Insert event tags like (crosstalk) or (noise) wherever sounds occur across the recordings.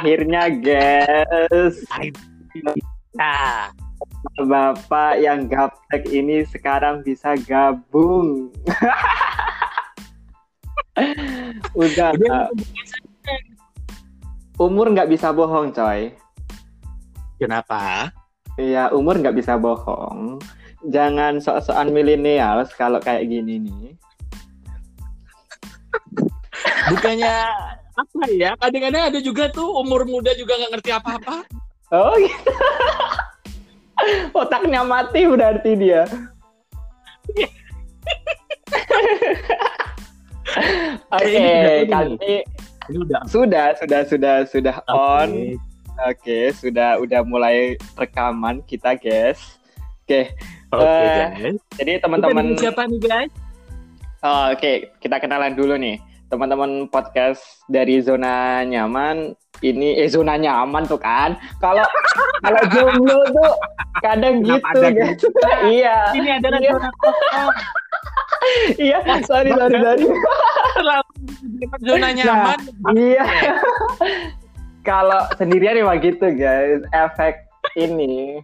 akhirnya guys Nah, bapak yang gaptek ini sekarang bisa gabung (laughs) udah umur nggak bisa bohong coy kenapa? Iya, umur nggak bisa bohong. Jangan sok-sokan milenial kalau kayak gini nih. Bukannya apa ya? Kadang-kadang ada juga tuh umur muda juga nggak ngerti apa-apa. Oh gitu. (laughs) Otaknya mati berarti dia. (laughs) Oke, ini. kali sudah sudah sudah sudah on. Oke. Oke, sudah udah mulai rekaman kita, guys. Oke, Oke, Eh, guys. jadi teman-teman siapa nih, guys? Oh, Oke, kita kenalan dulu nih. Teman-teman podcast dari zona nyaman, ini eh zona nyaman tuh kan. Kalau (laughs) kalau jomblo tuh kadang Kenapa gitu, ada guys. (laughs) iya. Ini adalah Iya. zona kosong. (laughs) Iya, sorry sorry sorry. Terlalu zona nyaman. Iya. Kalau sendirian emang gitu, guys. Efek ini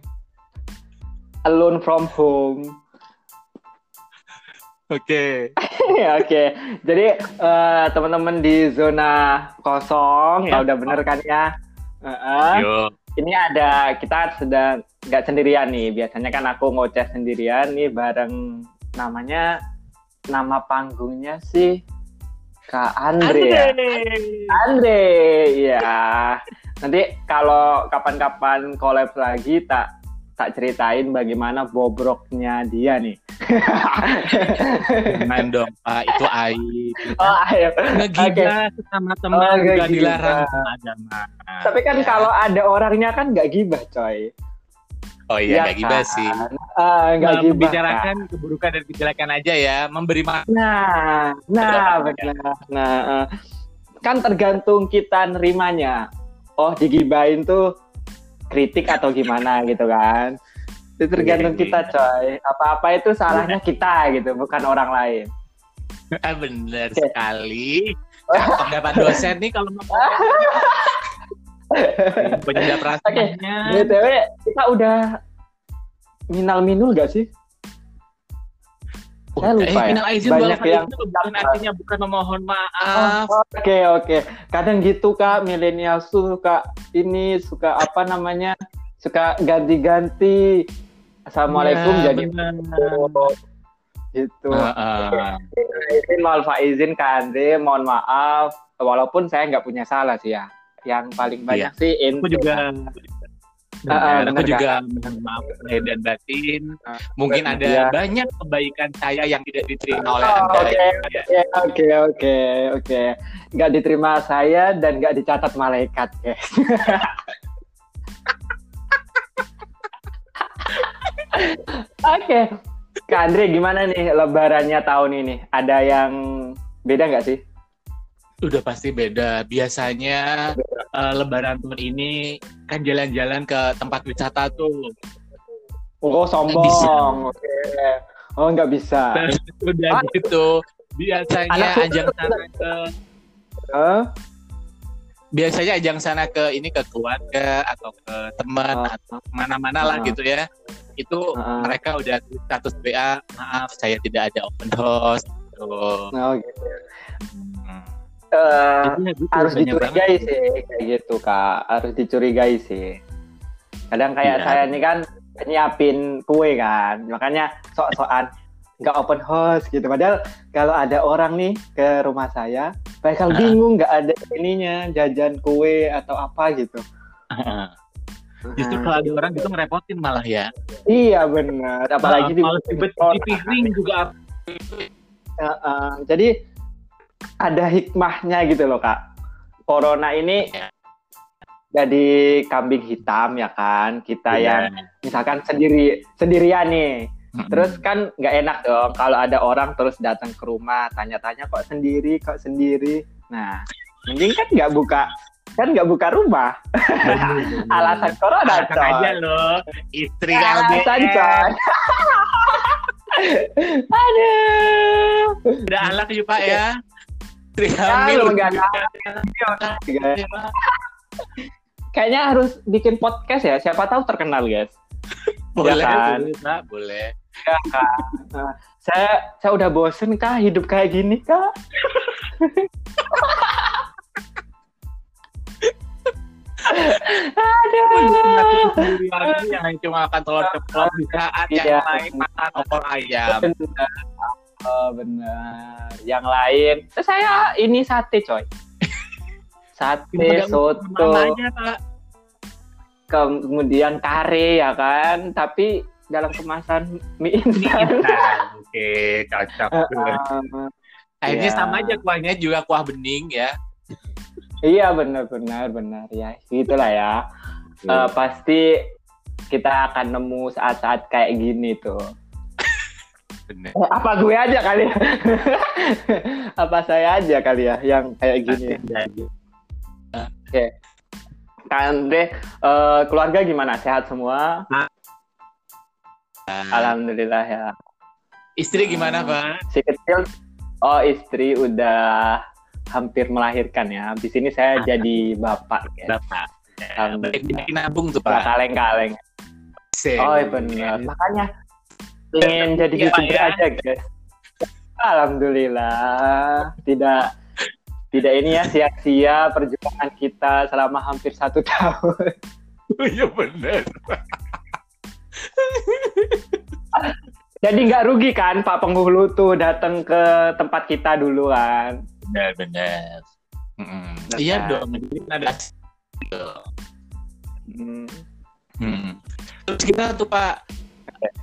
alone from home. Oke. Ya, (laughs) Oke, jadi eh, teman-teman di zona kosong, ya Ya. udah bener kan ya? Heeh. Yuk. Ini ada kita sedang nggak sendirian nih. Biasanya kan aku ngoceh sendirian nih bareng namanya nama panggungnya sih Kak Andre. ya? Andre, ya. Nanti kalau kapan-kapan collab lagi tak tak ceritain bagaimana bobroknya dia nih. (laughs) Jangan dong, Pak. Itu aib. Oh, ayo. Ngegibah sama teman Oh, juga dilarang sama agama. Tapi kan Ya. kalau ada orangnya kan nggak gibah, coy. Oh Iya iya, nggak gibah kan? sih. Ah, nggak Nah, gibah. membicarakan keburukan dan kejelekan aja ya, memberi makan. kan? Nah, nah, benar. Nah, eh, kan tergantung kita nerimanya. Oh, digibahin tuh kritik atau gimana gitu kan. Itu tergantung Iya, kita, coy. Apa-apa itu salahnya kita gitu, bukan orang lain. Ah, bener Oke. sekali. (laughs) Pendapat dosen nih kalau mau penyedap rasanya. BTW, kita udah minal minul gak sih? Saya lupa eh, ya. minal aizin Banyak yang- faizin bukan artinya bukan memohon maaf. Oh, Oke oke, kadang gitu kak milenial suka ini suka apa namanya suka ganti-ganti. Assalamualaikum Ya, jadi bener. gitu. Heeh. Izin mohon izin kak Andre, mohon maaf. Walaupun saya nggak punya salah sih ya. Yang paling banyak sih aku juga Ah, benar, aku bener, juga mohon maaf lahir dan batin. Mungkin ada iya. banyak kebaikan saya yang tidak diterima oleh Oh, Anda. Oke oke oke oke. Nggak diterima saya dan nggak dicatat malaikat guys. (laughs) Oke, Kak Andre gimana nih Lebarannya tahun ini? Ada yang beda nggak sih? Udah pasti beda. Biasanya eh, Lebaran tahun ini kan jalan-jalan ke tempat wisata tuh. Oh sombong. Bisa. Oke. Oh nggak bisa. Udah Ah. gitu. Biasanya Anak ajang sana ke Hah? biasanya ajang sana ke ini ke keluarga atau ke teman Ah. atau mana-mana lah Ah. gitu ya. Itu Ah. mereka udah status WA, maaf saya tidak ada open house. Gitu. Oh, gitu. Eh, Iya, gitu, harus dicurigai banget. sih kayak gitu kak. Harus dicurigai sih. Kadang kayak Iya. saya nih kan nyiapin kue kan. Makanya sok-sokan nggak open house gitu. Padahal kalau ada orang nih ke rumah saya bakal bingung nggak ada ininya jajan kue atau apa gitu. Justru kalau ada orang gitu ngerepotin malah ya. iya benar. Apalagi di ribet. Di piring juga. Heeh. jadi ada hikmahnya gitu loh kak. Corona ini jadi kambing hitam ya kan. Kita yang Iya. misalkan sendiri sendirian nih. Terus kan nggak enak dong kalau ada orang terus datang ke rumah tanya-tanya kok sendiri kok sendiri. Nah mending kan nggak buka kan nggak buka rumah. (laughs) Alasan corona Alasan coy. aja loh istri Alasan LDR coy. (laughs) Aduh. udah alak yuk pak ya istri Ya, kayaknya harus bikin podcast ya. Siapa tahu terkenal, guys. (laughs) Boleh, kan? boleh, boleh. Ya kan. Nah, saya saya udah bosen kah hidup kayak gini kah? (laughs) Lagi yang cuma akan telur ceplok di saat yang lain makan opor ayam. Oh, benar. Yang lain, eh, saya ini sate, coy. (laughs) Sate, soto, kemudian kare ya kan, tapi dalam kemasan mie instan. Oke, cocok. (laughs) Uh, Akhirnya iya. sama aja kuahnya juga kuah bening ya. iya benar benar benar ya, gitulah ya. Eh, pasti kita akan nemu saat-saat kayak gini tuh. Bener. Eh, apa gue aja kali ya? (laughs) apa saya aja kali ya yang kayak gini? Kak Andre, eh, keluarga gimana? Sehat semua? Alhamdulillah ya. Istri gimana, Pak? Si kecil, oh istri udah hampir melahirkan ya. Di sini saya jadi bapak ya. Bapak. Alhamdulillah. Nabung tuh, Pak. kaleng-kaleng. Oh iya benar. Makanya ingin jadi Iya, youtuber ya. aja guys. Alhamdulillah tidak tidak ini ya sia-sia perjuangan kita selama hampir satu tahun. Iya bener. Jadi nggak rugi kan Pak Penghulu tuh datang ke tempat kita dulu kan. Bener, bener. Mm-mm. Bener. Iya dong, jadi kan ada gitu. Hmm. Hmm. Terus kita tuh Pak,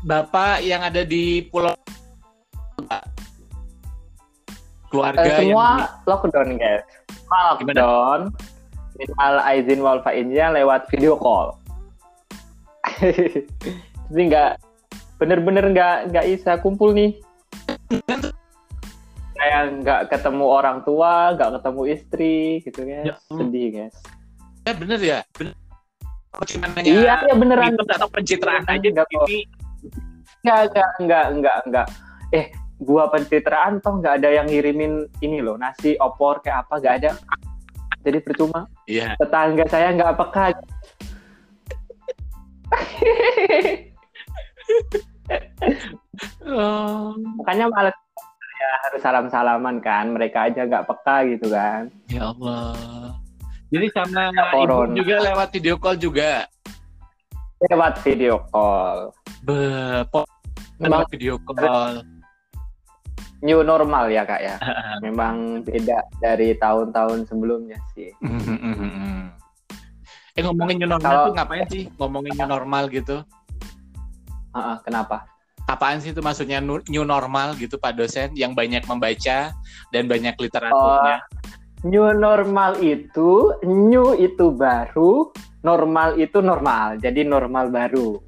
Bapak yang ada di Pulau keluarga Eh, semua yang lockdown guys. Semua Gimana? lockdown. Minimal izin wal faiznya lewat video call. (laughs) Jadi nggak bener-bener nggak nggak bisa kumpul nih. Kayak nggak ketemu orang tua, nggak ketemu istri, gitu guys. Ya. Sedih guys. ya bener ya. Bener. Cuma nanya Iya, iya beneran. itu atau pencitraan aja Nggak di kok. Enggak, enggak, enggak, enggak, enggak. Eh, gua pencitraan toh nggak ada yang ngirimin ini loh, nasi opor kayak apa, nggak ada. Jadi percuma. Iya. Tetangga saya nggak peka. (laughs) Oh, Makanya malas ya harus salam-salaman kan. Mereka aja nggak peka gitu kan. ya Allah. Jadi sama Corona. ibu juga lewat video call juga. Lewat video call. Be, Memang lewat video call. new normal ya kak ya. (laughs) Memang beda dari tahun-tahun sebelumnya sih. (laughs) eh ngomongin new normal Kalau- tuh ngapain sih? Ngomongin new normal gitu. Heeh, kenapa? Apaan sih itu maksudnya new normal gitu Pak dosen yang banyak membaca dan banyak literaturnya. new normal itu, new itu baru, normal itu normal. Jadi normal baru.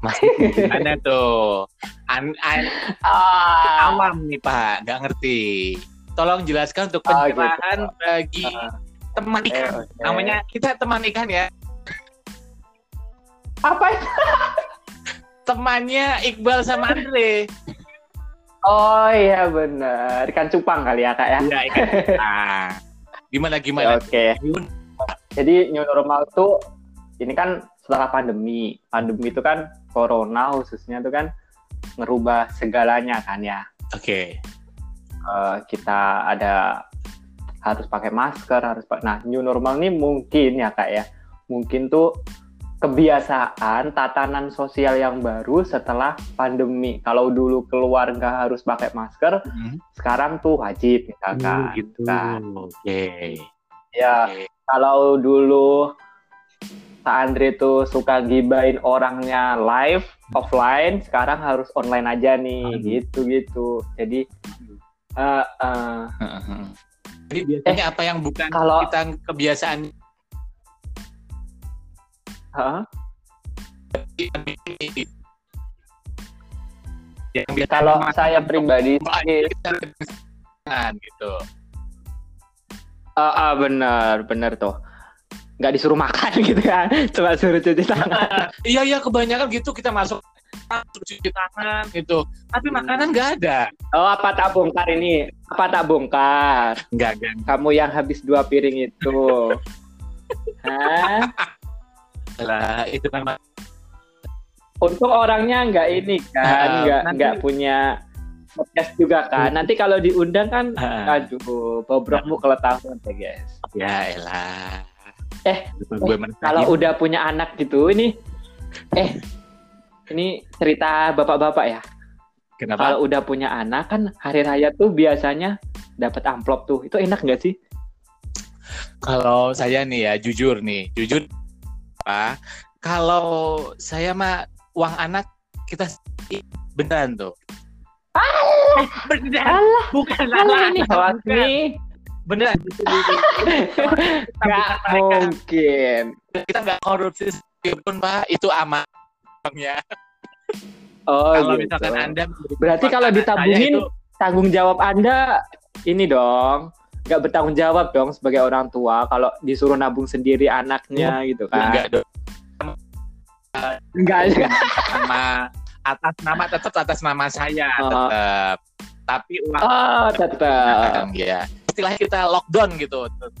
Maksudnya gimana tuh? An, an, Ah, awam nih Pak, nggak ngerti. Tolong jelaskan untuk Oh, gitu. pencerahan bagi Ah, teman oke, ikan. oke. Namanya kita teman ikan ya. apa itu? Temannya Iqbal sama Andre. Oh iya benar, ikan cupang kali ya kak ya. Iya, ikan. Nah, (laughs) gimana gimana? Oke. Jadi new normal tuh ini kan setelah pandemi. Pandemi itu kan corona khususnya tuh kan ngerubah segalanya kan ya. Oke. Eh, kita ada harus pakai masker, harus pakai. Nah, new normal nih mungkin ya kak ya. Mungkin tuh kebiasaan tatanan sosial yang baru setelah pandemi. Kalau dulu keluar nggak harus pakai masker, Hmm. sekarang tuh wajib misalkan. gitu. Kan. Oke. Ya, Oke. kalau dulu Kak Andre tuh suka gibain orangnya live offline, sekarang harus online aja nih, Hmm. gitu-gitu. Jadi eh, eh, Jadi biasanya apa yang bukan kalau- kita kebiasaan yang biasa kalau saya pribadi sih, gitu. eh, eh, bener bener tuh, nggak disuruh makan (laughs) gitu kan, cuma suruh cuci tangan. (laughs) Iya iya kebanyakan gitu kita masuk cuci tangan gitu. Tapi makanan nggak ada. Oh apa tak bongkar ini? Apa tak bongkar? Nggak kan. Kamu yang habis dua piring itu, (laughs) Hah? lah itu kan Untung orangnya nggak ini kan, Ah, nggak nanti- nggak punya podcast juga kan. Nanti kalau diundang kan, Ah. aduh, bobrokmu ketahuan ya guys. ya elah Eh, gue menagih. Kalau udah punya anak gitu, ini, eh, ini cerita bapak-bapak ya. kenapa Kalau udah punya anak kan hari raya tuh biasanya dapat amplop tuh. Itu enak nggak sih? Kalau saya nih ya jujur nih, jujur apa? Kalau saya mah uang anak kita beneran tuh. Eh, beneran, bukan alah ini hoax bukan. nih. Beneran. (laughs) Nggak mereka. mungkin. Kita nggak korupsi pun pak, itu aman. ya. Oh, kalau gitu. misalkan anda Berarti kalau ditabungin, itu- tanggung jawab Anda ini dong. Nggak bertanggung jawab dong sebagai orang tua kalau disuruh nabung sendiri anaknya gitu kan. enggak dong Enggak. nama atas nama tetap atas nama saya Oh. tetap. Tapi uang Oh, tetap. ya istilahnya kita lockdown gitu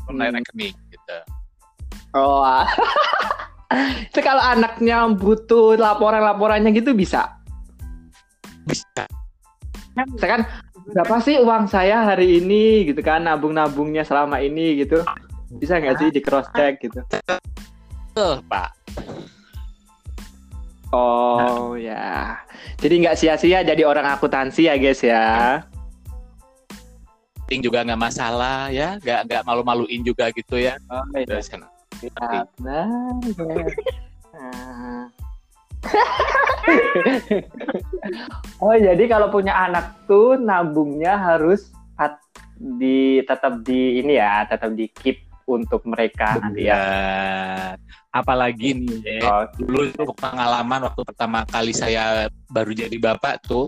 tunai Hmm. rekening gitu Oh. ah. (laughs) Itu kalau anaknya butuh laporan-laporannya gitu bisa. bisa Saya kan berapa sih uang saya hari ini gitu kan nabung-nabungnya selama ini gitu. Bisa nggak sih di cross check gitu? tuh pak Oh ya. Jadi nggak sia-sia jadi orang akuntansi ya guys ya. Ting juga nggak masalah ya nggak nggak malu-maluin juga gitu ya Oh iya. Kan, Nah, ya. (laughs) Nah. oh jadi kalau punya anak tuh nabungnya harus at- di tetap di ini ya tetap di keep untuk mereka nanti ya. apalagi nih Oh, dulu pengalaman waktu pertama kali saya baru jadi bapak tuh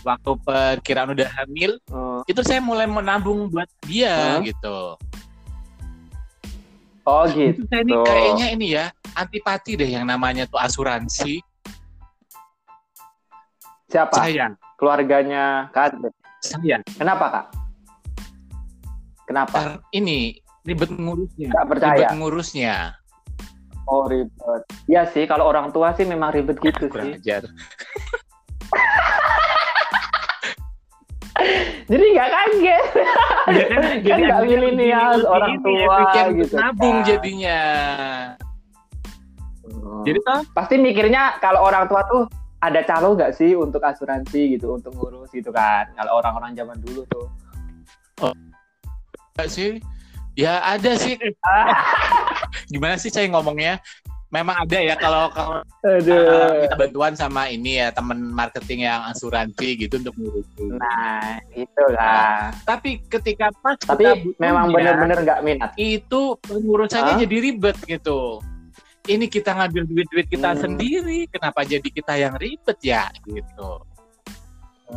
waktu perkiraan udah hamil oh. itu saya mulai menabung buat dia Hah? gitu Oh, itu gitu. saya ini kayaknya ini ya antipati deh yang namanya tuh asuransi Siapa? saya Keluarganya Kak Andre. saya Kenapa kak? Kenapa? Ini ribet ngurusnya Nggak percaya. ribet ngurusnya Oh ribet. Iya sih kalau orang tua sih memang ribet gitu kurang sih. ajar Jadi nggak kaget. ya kan? Kan nggak milenial, orang tua gitu. nabung kan. jadinya. Jadi toh? Pasti mikirnya kalau orang tua tuh ada calo nggak sih untuk asuransi gitu untuk ngurus gitu kan? Kalau orang-orang zaman dulu tuh. Enggak sih? Ya ada sih. (laughs) Gimana sih saya ngomongnya memang ada ya kalau kalau uh, aduh minta bantuan sama ini ya teman marketing yang asuransi gitu untuk ngurusin nah itulah. Tapi ketika pas tapi kita butuhnya, memang bener-bener nggak minat. itu pengurusannya Hah? jadi ribet gitu. Ini kita ngambil duit-duit kita Hmm. sendiri kenapa jadi kita yang ribet ya gitu.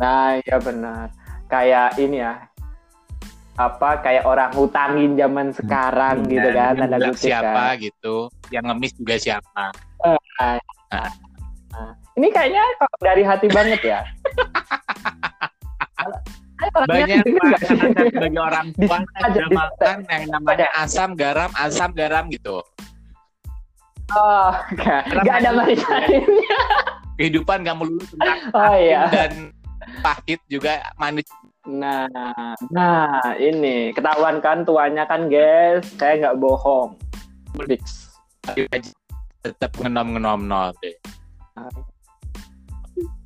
Nah iya benar. Kayak ini ya apa kayak orang ngutangin zaman sekarang gitu kan kutip siapa kan. gitu yang ngemis juga siapa. Ini kayaknya dari hati banget ya. (laughs) Banyak saya sebagai orang tua aja, makan yang namanya asam garam asam garam gitu. Oh nggak ada manis-manisnya kehidupan gak melulu tentang oh iya. dan pahit juga manis. Nah, nah ini. Ketahuan kan tuanya kan guys, saya nggak bohong. Fix. Tetap ngenom ngenom nol deh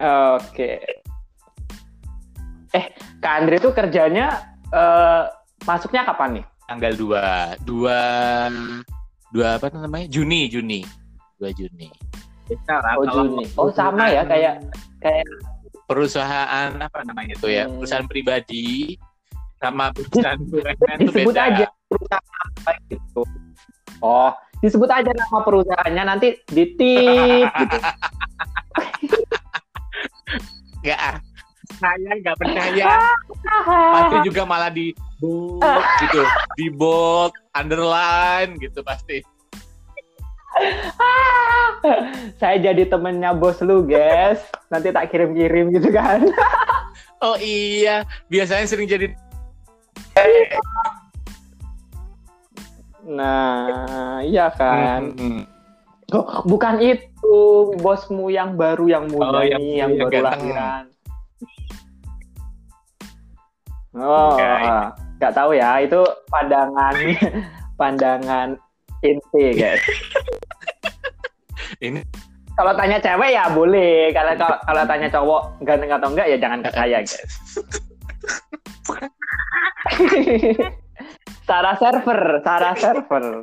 Oke. Eh, Kak Andre tuh kerjanya eh, masuknya kapan nih? tanggal 2 2 2 apa namanya Juni Juni 2 Juni Oh Juni. Oh sama ya kayak kayak perusahaan apa namanya itu ya Hmm. perusahaan pribadi sama perusahaan BUMN itu disebut beda. aja perusahaan apa gitu. Oh, disebut aja nama perusahaannya nanti ditip gitu. (laughs) Nggak, ah. saya nggak percaya (laughs) pasti juga malah di bold gitu di bold underline gitu pasti (laughs) saya jadi temennya bos lu, guys. Nanti tak kirim-kirim gitu kan. oh iya biasanya sering jadi Nah, iya kan. Hmm. Oh, bukan itu bosmu yang baru yang muda Oh, yang- nih, yang, yang baru ganteng. lahiran. Oh, ah. nggak tahu ya. Itu pandangan (laughs) pandangan inti, guys. (laughs) Ini Kalau tanya cewek ya boleh. Kalau, kalau tanya cowok ganteng atau enggak ya jangan ke saya, guys. (laughs) Sarah server, Sarah server. (laughs)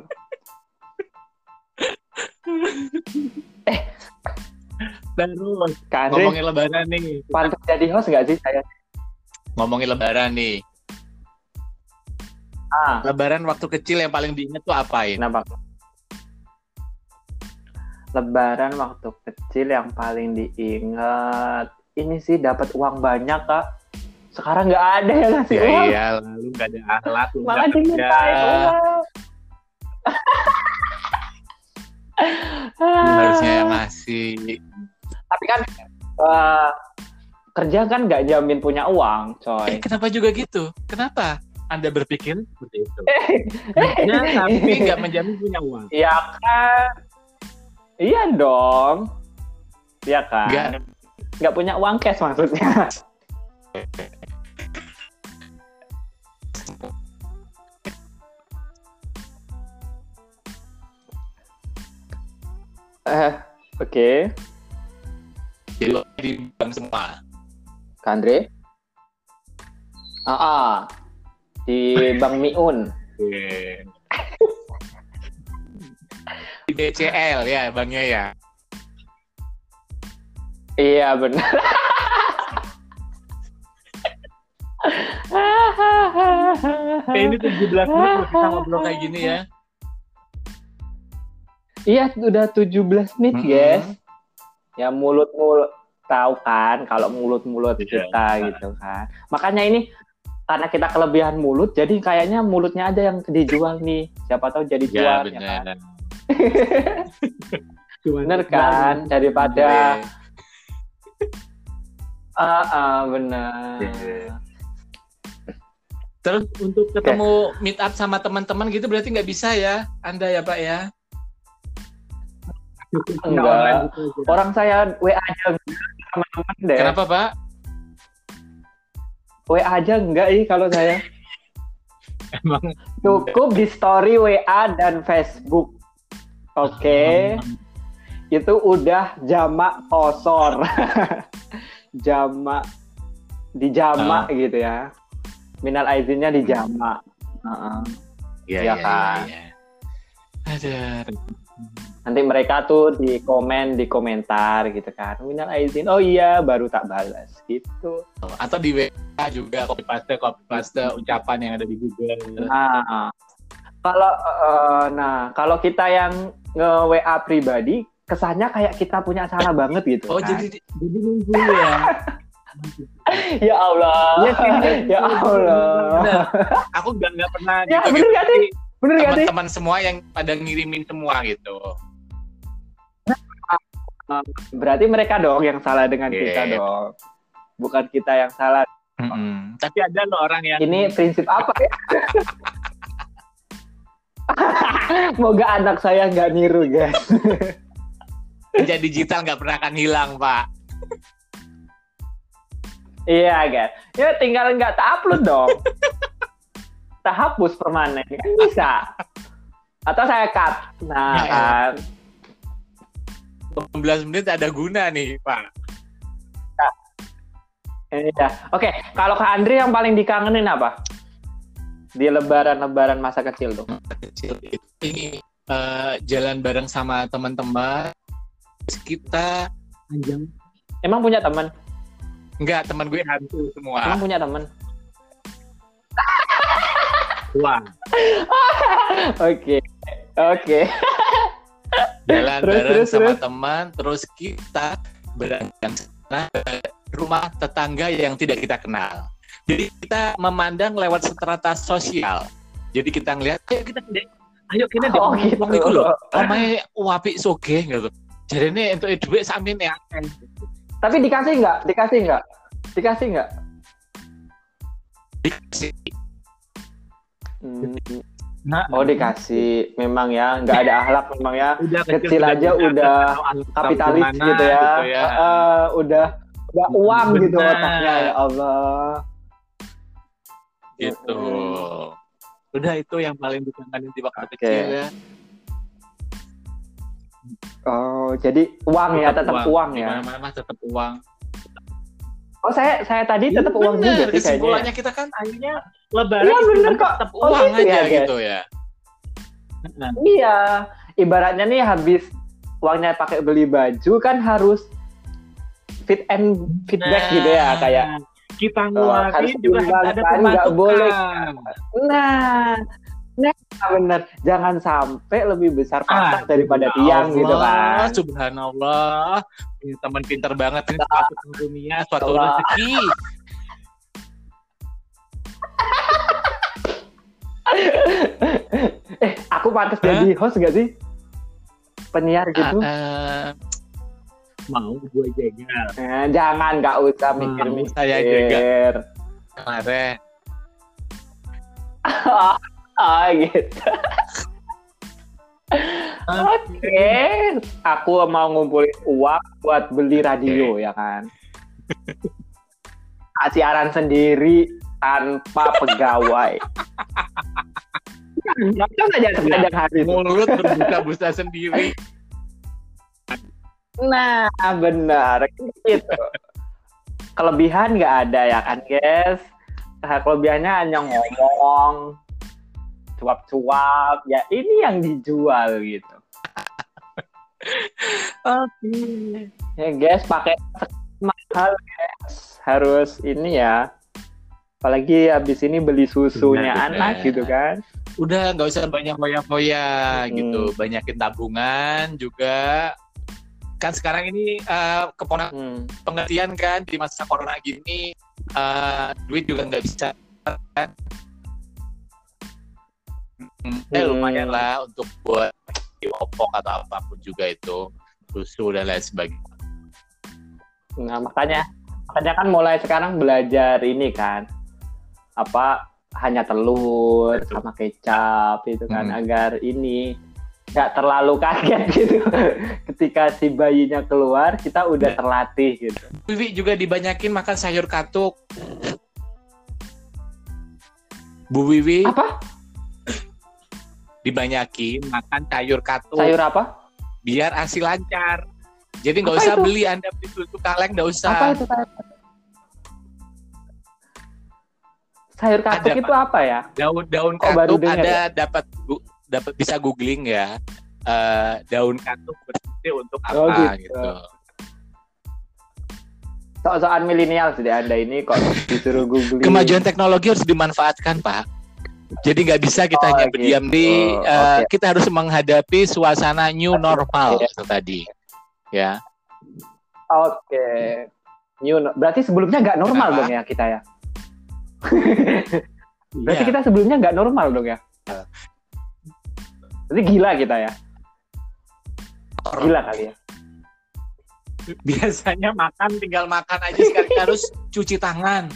terus Kak Andre, ngomongin lebaran nih. pantas jadi host nggak sih saya? Ngomongin lebaran nih. Ah, Lebaran waktu kecil yang paling diingat tuh apain? kenapa? Lebaran waktu kecil yang paling diingat ini sih dapat uang banyak kak. Sekarang nggak ada yang ngasih Ya uang. iya, lalu nggak ada alat, lu Malah dimintain uang. (laughs) Harusnya yang ngasih. Tapi kan eh, kerja kan nggak jamin punya uang, Eh, coy. kenapa juga gitu? Kenapa? Anda berpikir seperti itu? Kerja tapi nggak menjamin punya uang. Iya kan? Iya dong. Iya kan? Nggak punya uang cash maksudnya. (laughs) Eh, oke. Lo di bank semua. Kak Andre? Ah, ah. di Bank Miun. Di BCL ya banknya ya. Iya benar. Ini 17 menit kita ngobrol kayak gini ya. Iya, udah 17 menit, Mm-mm. guys. Ya mulut-mulut tahu kan kalau mulut-mulut Iya. kita gitu kan. Makanya ini karena kita kelebihan mulut, jadi kayaknya mulutnya aja yang dijual nih. Siapa tahu jadi Ya jual ya kan. benar. Bener kan? (laughs) Daripada ah ah, benar. Iya. Terus untuk ketemu meet up sama teman-teman gitu berarti nggak bisa ya, Anda ya Pak ya? Enggak. Orang saya WA aja enggak teman-teman deh. Kenapa Pak? WA aja enggak ih kalau saya. (laughs) Emang Cukup di story WA dan Facebook. Oke. (laughs) Itu udah jamak kosor. (laughs) jamak di jamak gitu ya. Minal aizinnya di jamak. Heeh. Iya Iya iya kan? iya. Ada. Nanti mereka tuh di komen di komentar gitu kan. Minal aizin. Oh iya, baru tak balas gitu. Atau di WA juga copy paste copy paste ucapan yang ada di Google. Nah, kalau eh, nah kalau kita yang nge WA pribadi kesannya kayak kita punya salah banget gitu. Oh kan. jadi jadi nunggu ya. (laughs) ya Allah. Sih, ya Allah. Bener. Aku nggak nggak pernah Ya, gitu, bener sih? Bener gak sih? teman-teman semua yang pada ngirimin semua gitu. Berarti mereka dong yang salah dengan Iya. kita dong. Bukan kita yang salah. Mm-mm. Tapi ada loh orang yang Ini prinsip apa ya? Moga anak saya nggak niru guys. jejak digital nggak pernah akan hilang pak. Iya guys. Ya tinggal nggak tak upload dong. tak hapus permanen kan bisa. Atau saya cut. Nah Ya, ya. kan. 15 menit ada guna nih pak. Iya. Oke, kalau Kak Andri yang paling dikangenin apa? Di lebaran-lebaran masa kecil tuh. Kecil itu ini eh, jalan bareng sama teman-teman. Kita panjang Emang punya teman? Enggak, teman gue hantu semua. Emang punya teman? Wah, (laughs) Oke. Oke. Jalan Terus, bareng terus, sama terus. teman, terus kita berangkat sana ke rumah tetangga yang tidak kita kenal. Jadi kita memandang lewat strata sosial. Jadi kita ngelihat, ayo kita ayo kita Oh, wong gitu. iku lho, omahe wapi soge gitu. Jadi ini untuk duit samin ya. Tapi dikasih nggak? Dikasih nggak? Dikasih nggak? Dikasih. Hmm, Nah, oh dikasih, memang ya, nggak ada akhlak memang ya. (laughs) Udah kecil, kecil aja udah kapitalis gitu ya, gitu ya. Uh, udah udah uang Benar. gitu otaknya ya Allah. Gitu. Udah itu yang paling dikangenin di waktu okay. kecil ya. Oh, jadi uang ya, tetap, ya, tetap uang, uang ya. Mana-mana tetap uang. Oh, saya saya tadi iya, tetap ya, uang bener. juga sih Kesimpulannya kita kan akhirnya lebaran ya, bener kok. tetap oh, uang gitu aja ya, gitu ya. Nah. Iya, ibaratnya nih habis uangnya pakai beli baju kan harus fit and feedback nah, gitu ya kayak kita ngeluarin uh, harus juga ada kan nggak boleh. Nah, benar. Jangan sampai lebih besar pasak ah, daripada tiang gitu kan. Subhanallah. Ini teman pinter banget ini suatu dunia, suatu rezeki. (laughs) eh, aku pantas jadi host gak sih? Penyiar gitu. Uh, uh, mau gue jeger. Eh, jangan, gak usah mikir-mikir. Saya jeger. (laughs) Kemarin. (laughs) oh gitu Oke, okay. aku mau ngumpulin uang buat beli radio okay. ya kan. Siaran sendiri tanpa pegawai. Nonton aja sepanjang hari. Mulut berbusa-busa sendiri. Nah, benar. Gitu. Kelebihan nggak ada ya kan, guys? Nah, kelebihannya hanya ngomong, cuap-cuap ya ini yang dijual gitu oke okay. ya guys pakai mahal guys harus ini ya apalagi habis ini beli susunya benar, anak benar. gitu kan udah nggak usah banyak foya-foya hmm. gitu banyakin tabungan juga kan sekarang ini uh, keponak hmm. pengertian kan di masa corona gini uh, duit juga nggak bisa kan. Eh lumayan lah untuk buat opok atau apa pun juga itu. Susu dan lain sebagainya. Nah makanya makanya kan mulai sekarang belajar ini kan. Apa hanya telur Betul. sama kecap itu kan hmm. agar ini nggak terlalu kaget (laughs) gitu. Ketika si bayinya keluar kita udah ya. terlatih gitu. Wiwi juga dibanyakin makan sayur katuk. Bu Wiwi? Apa dibanyakin makan sayur katuk. Sayur apa? Biar hasil lancar. Jadi nggak usah itu? beli Anda beli susu kaleng nggak usah. Apa itu sayur? Sayur katuk ada, itu apa ya? Daun-daun katuk ada ya? dapat dapat bisa googling ya. Uh, daun katuk berfungsi untuk apa oh, gitu. gitu. Soal-soal milenial sih Anda ini kok disuruh googling. Kemajuan teknologi harus dimanfaatkan, Pak. Jadi nggak bisa kita oh, hanya gitu. berdiam di uh, okay. kita harus menghadapi suasana new normal okay. itu tadi. Ya. Oke. Okay. New berarti sebelumnya nggak normal Apa? dong ya kita ya. (laughs) berarti yeah. kita sebelumnya nggak normal dong ya. Berarti gila kita ya. Gila kali ya. Biasanya makan tinggal makan aja sekali harus (laughs) cuci tangan.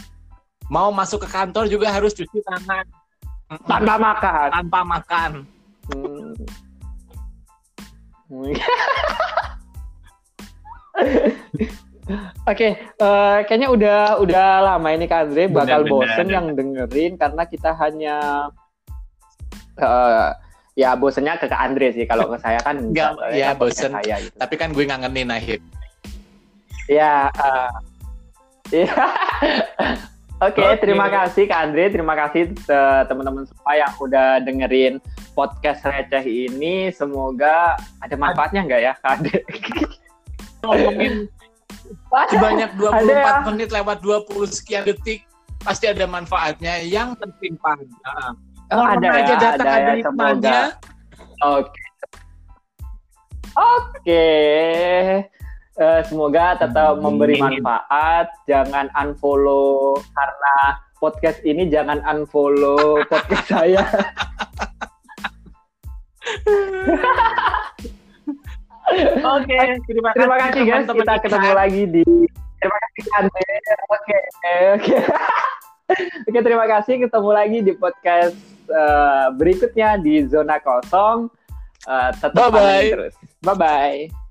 Mau masuk ke kantor juga harus cuci tangan tanpa makan. Tanpa makan. Hmm. (laughs) Oke, okay, uh, eh, kayaknya udah udah lama ini Kak Andre bakal bener, bosen bener. yang dengerin karena kita hanya uh, ya bosennya ke Kak Andre sih. Kalau ke saya kan enggak ya bosen. saya, gitu. tapi kan gue ngangenin akhir ya uh, ya (laughs) Oke, okay, okay. terima kasih Kak Andre, terima kasih teman-teman semua yang udah dengerin podcast receh ini. Semoga ada manfaatnya nggak ya Kak Andre? (laughs) Ngomongin sebanyak 24 ada ya? menit lewat 20 sekian detik, pasti ada manfaatnya. Yang penting paham. Oh, ada ya, aja datang ada, ada ya, Oke. Oke. Okay uh, semoga tetap memberi manfaat. Jangan unfollow karena podcast ini jangan unfollow (laughs) podcast saya. Oke, okay, terima, terima kasih guys. Teman Kita ketemu lagi di Terima kasih Oke, oke. Oke, terima kasih ketemu lagi di podcast uh, berikutnya di zona kosong. Uh, tetap bye bye terus. Bye bye.